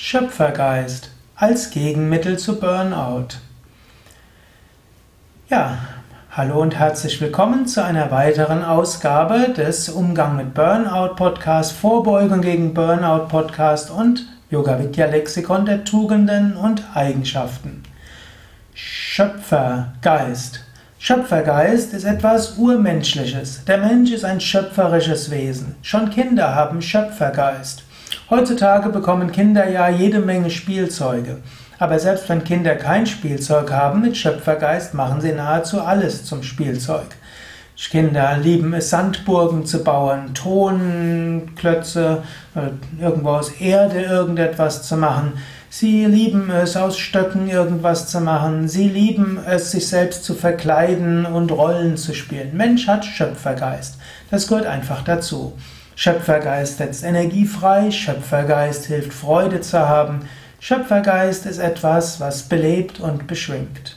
Schöpfergeist als Gegenmittel zu Burnout. Ja, hallo und herzlich willkommen zu einer weiteren Ausgabe des Umgang mit Burnout Podcast, Vorbeugung gegen Burnout Podcast und Yoga Vidya Lexikon der Tugenden und Eigenschaften. Schöpfergeist. Schöpfergeist ist etwas Urmenschliches. Der Mensch ist ein schöpferisches Wesen. Schon Kinder haben Schöpfergeist. Heutzutage bekommen Kinder ja jede Menge Spielzeuge. Aber selbst wenn Kinder kein Spielzeug haben, mit Schöpfergeist machen sie nahezu alles zum Spielzeug. Kinder lieben es, Sandburgen zu bauen, Tonklötze, äh, irgendwo aus Erde irgendetwas zu machen. Sie lieben es, aus Stöcken irgendwas zu machen. Sie lieben es, sich selbst zu verkleiden und Rollen zu spielen. Mensch hat Schöpfergeist. Das gehört einfach dazu. Schöpfergeist setzt Energie frei, Schöpfergeist hilft Freude zu haben. Schöpfergeist ist etwas, was belebt und beschwingt.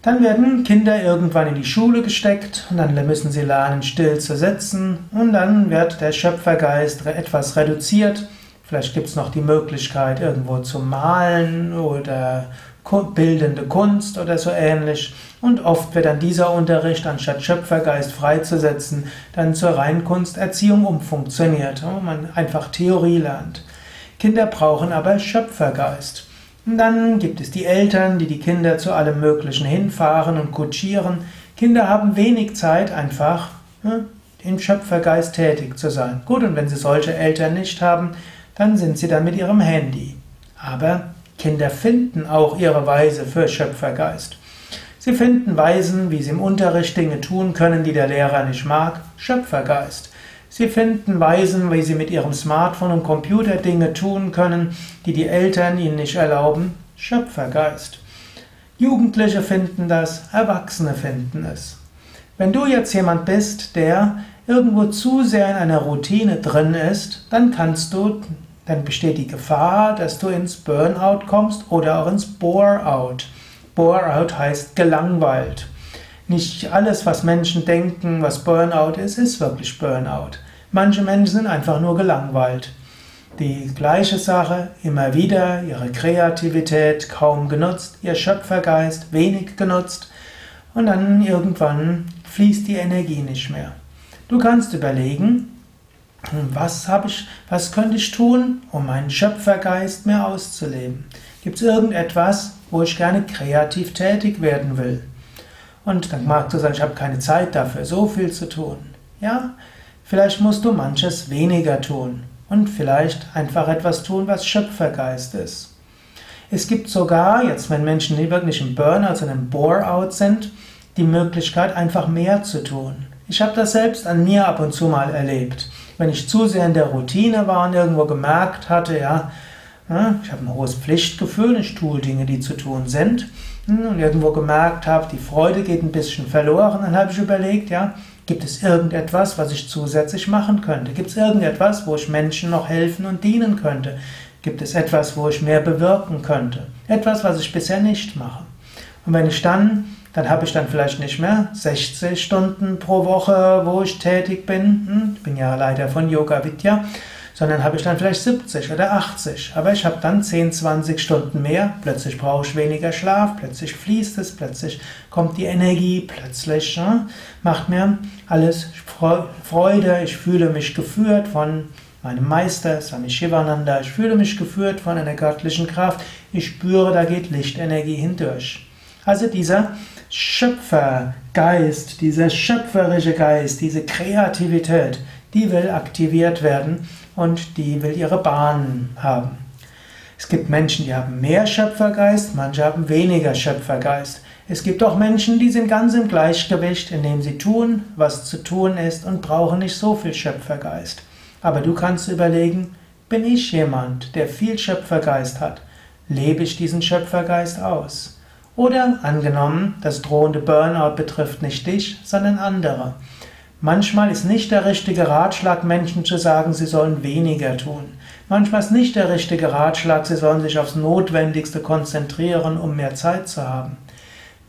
Dann werden Kinder irgendwann in die Schule gesteckt und dann müssen sie lernen, still zu sitzen und dann wird der Schöpfergeist etwas reduziert. Vielleicht gibt es noch die Möglichkeit, irgendwo zu malen oder bildende Kunst oder so ähnlich. Und oft wird dann dieser Unterricht, anstatt Schöpfergeist freizusetzen, dann zur Reinkunsterziehung umfunktioniert, wo man einfach Theorie lernt. Kinder brauchen aber Schöpfergeist. Und dann gibt es die Eltern, die die Kinder zu allem Möglichen hinfahren und kutschieren. Kinder haben wenig Zeit, einfach ne, im Schöpfergeist tätig zu sein. Gut, und wenn sie solche Eltern nicht haben, dann sind sie dann mit ihrem Handy. Aber Kinder finden auch ihre Weise für Schöpfergeist. Sie finden Weisen, wie sie im Unterricht Dinge tun können, die der Lehrer nicht mag, Schöpfergeist. Sie finden Weisen, wie sie mit ihrem Smartphone und Computer Dinge tun können, die die Eltern ihnen nicht erlauben, Schöpfergeist. Jugendliche finden das, Erwachsene finden es. Wenn du jetzt jemand bist, der irgendwo zu sehr in einer Routine drin ist, dann kannst du dann besteht die Gefahr, dass du ins Burnout kommst oder auch ins Bore-out. Bore-out heißt gelangweilt. Nicht alles, was Menschen denken, was Burnout ist, ist wirklich Burnout. Manche Menschen sind einfach nur gelangweilt. Die gleiche Sache, immer wieder, ihre Kreativität kaum genutzt, ihr Schöpfergeist wenig genutzt und dann irgendwann fließt die Energie nicht mehr. Du kannst überlegen, was habe ich, was könnte ich tun, um meinen Schöpfergeist mehr auszuleben? Gibt es irgendetwas, wo ich gerne kreativ tätig werden will? Und dann mag du sagen, ich habe keine Zeit dafür, so viel zu tun. Ja, vielleicht musst du manches weniger tun und vielleicht einfach etwas tun, was Schöpfergeist ist. Es gibt sogar, jetzt wenn Menschen wirklich im Burnout, also im Bore-out sind, die Möglichkeit, einfach mehr zu tun. Ich habe das selbst an mir ab und zu mal erlebt wenn ich zu sehr in der Routine war und irgendwo gemerkt hatte, ja, ich habe ein hohes Pflichtgefühl, ich tue Dinge, die zu tun sind, hm, und irgendwo gemerkt habe, die Freude geht ein bisschen verloren, dann habe ich überlegt, ja, gibt es irgendetwas, was ich zusätzlich machen könnte? Gibt es irgendetwas, wo ich Menschen noch helfen und dienen könnte? Gibt es etwas, wo ich mehr bewirken könnte? Etwas, was ich bisher nicht mache. Und wenn ich dann dann habe ich dann vielleicht nicht mehr 60 Stunden pro Woche, wo ich tätig bin. Hm, ich bin ja leider von Yoga Vidya. Sondern habe ich dann vielleicht 70 oder 80. Aber ich habe dann 10, 20 Stunden mehr. Plötzlich brauche ich weniger Schlaf. Plötzlich fließt es. Plötzlich kommt die Energie. Plötzlich ne, macht mir alles Freude. Ich fühle mich geführt von meinem Meister, Swami Shivananda. Ich fühle mich geführt von einer göttlichen Kraft. Ich spüre, da geht Lichtenergie hindurch. Also dieser Schöpfergeist, dieser schöpferische Geist, diese Kreativität, die will aktiviert werden und die will ihre Bahn haben. Es gibt Menschen, die haben mehr Schöpfergeist, manche haben weniger Schöpfergeist. Es gibt auch Menschen, die sind ganz im Gleichgewicht, indem sie tun, was zu tun ist und brauchen nicht so viel Schöpfergeist. Aber du kannst überlegen, bin ich jemand, der viel Schöpfergeist hat? Lebe ich diesen Schöpfergeist aus? Oder angenommen, das drohende Burnout betrifft nicht dich, sondern andere. Manchmal ist nicht der richtige Ratschlag, Menschen zu sagen, sie sollen weniger tun. Manchmal ist nicht der richtige Ratschlag, sie sollen sich aufs Notwendigste konzentrieren, um mehr Zeit zu haben.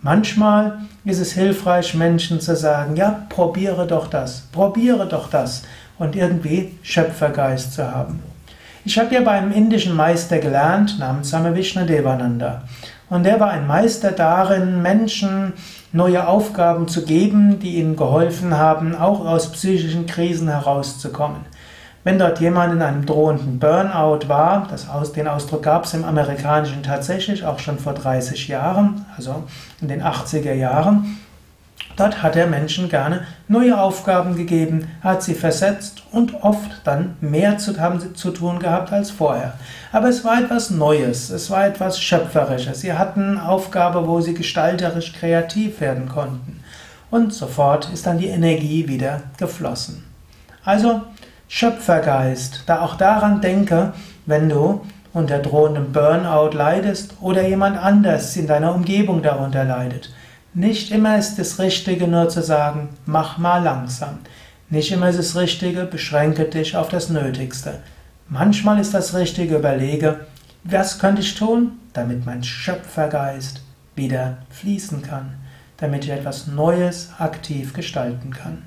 Manchmal ist es hilfreich, Menschen zu sagen, ja, probiere doch das, probiere doch das und irgendwie Schöpfergeist zu haben. Ich habe ja bei einem indischen Meister gelernt, namens Same Devananda. Und der war ein Meister darin, Menschen neue Aufgaben zu geben, die ihnen geholfen haben, auch aus psychischen Krisen herauszukommen. Wenn dort jemand in einem drohenden Burnout war, aus, den Ausdruck gab es im Amerikanischen tatsächlich auch schon vor 30 Jahren, also in den 80er Jahren, Dort hat er Menschen gerne neue Aufgaben gegeben, hat sie versetzt und oft dann mehr zu, haben zu tun gehabt als vorher. Aber es war etwas Neues, es war etwas Schöpferisches. Sie hatten Aufgabe, wo sie gestalterisch kreativ werden konnten. Und sofort ist dann die Energie wieder geflossen. Also Schöpfergeist, da auch daran denke, wenn du unter drohendem Burnout leidest oder jemand anders in deiner Umgebung darunter leidet. Nicht immer ist es Richtige nur zu sagen, mach mal langsam. Nicht immer ist es Richtige, beschränke dich auf das Nötigste. Manchmal ist das Richtige, überlege, was könnte ich tun, damit mein Schöpfergeist wieder fließen kann, damit ich etwas Neues aktiv gestalten kann.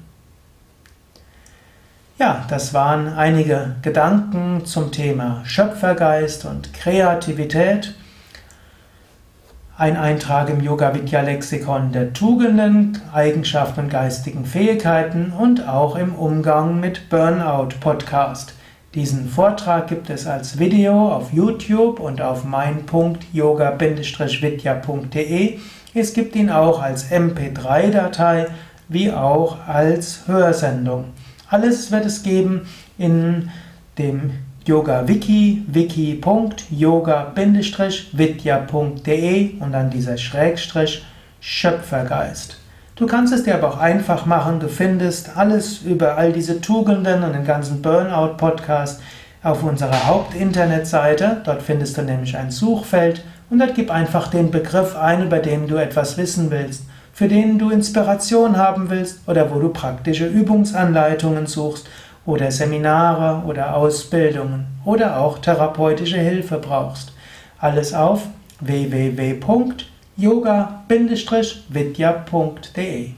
Ja, das waren einige Gedanken zum Thema Schöpfergeist und Kreativität. Ein Eintrag im Yoga Vidya Lexikon der Tugenden, Eigenschaften und geistigen Fähigkeiten und auch im Umgang mit Burnout Podcast. Diesen Vortrag gibt es als Video auf YouTube und auf mein.yoga-vidya.de. Es gibt ihn auch als MP3-Datei wie auch als Hörsendung. Alles wird es geben in dem Yoga Wiki, wiki.yoga-vidya.de und dann dieser Schrägstrich Schöpfergeist. Du kannst es dir aber auch einfach machen. Du findest alles über all diese Tugenden und den ganzen Burnout-Podcast auf unserer Hauptinternetseite. Dort findest du nämlich ein Suchfeld und dort gib einfach den Begriff ein, über den du etwas wissen willst, für den du Inspiration haben willst oder wo du praktische Übungsanleitungen suchst oder Seminare oder Ausbildungen oder auch therapeutische Hilfe brauchst. Alles auf www.yoga-vidya.de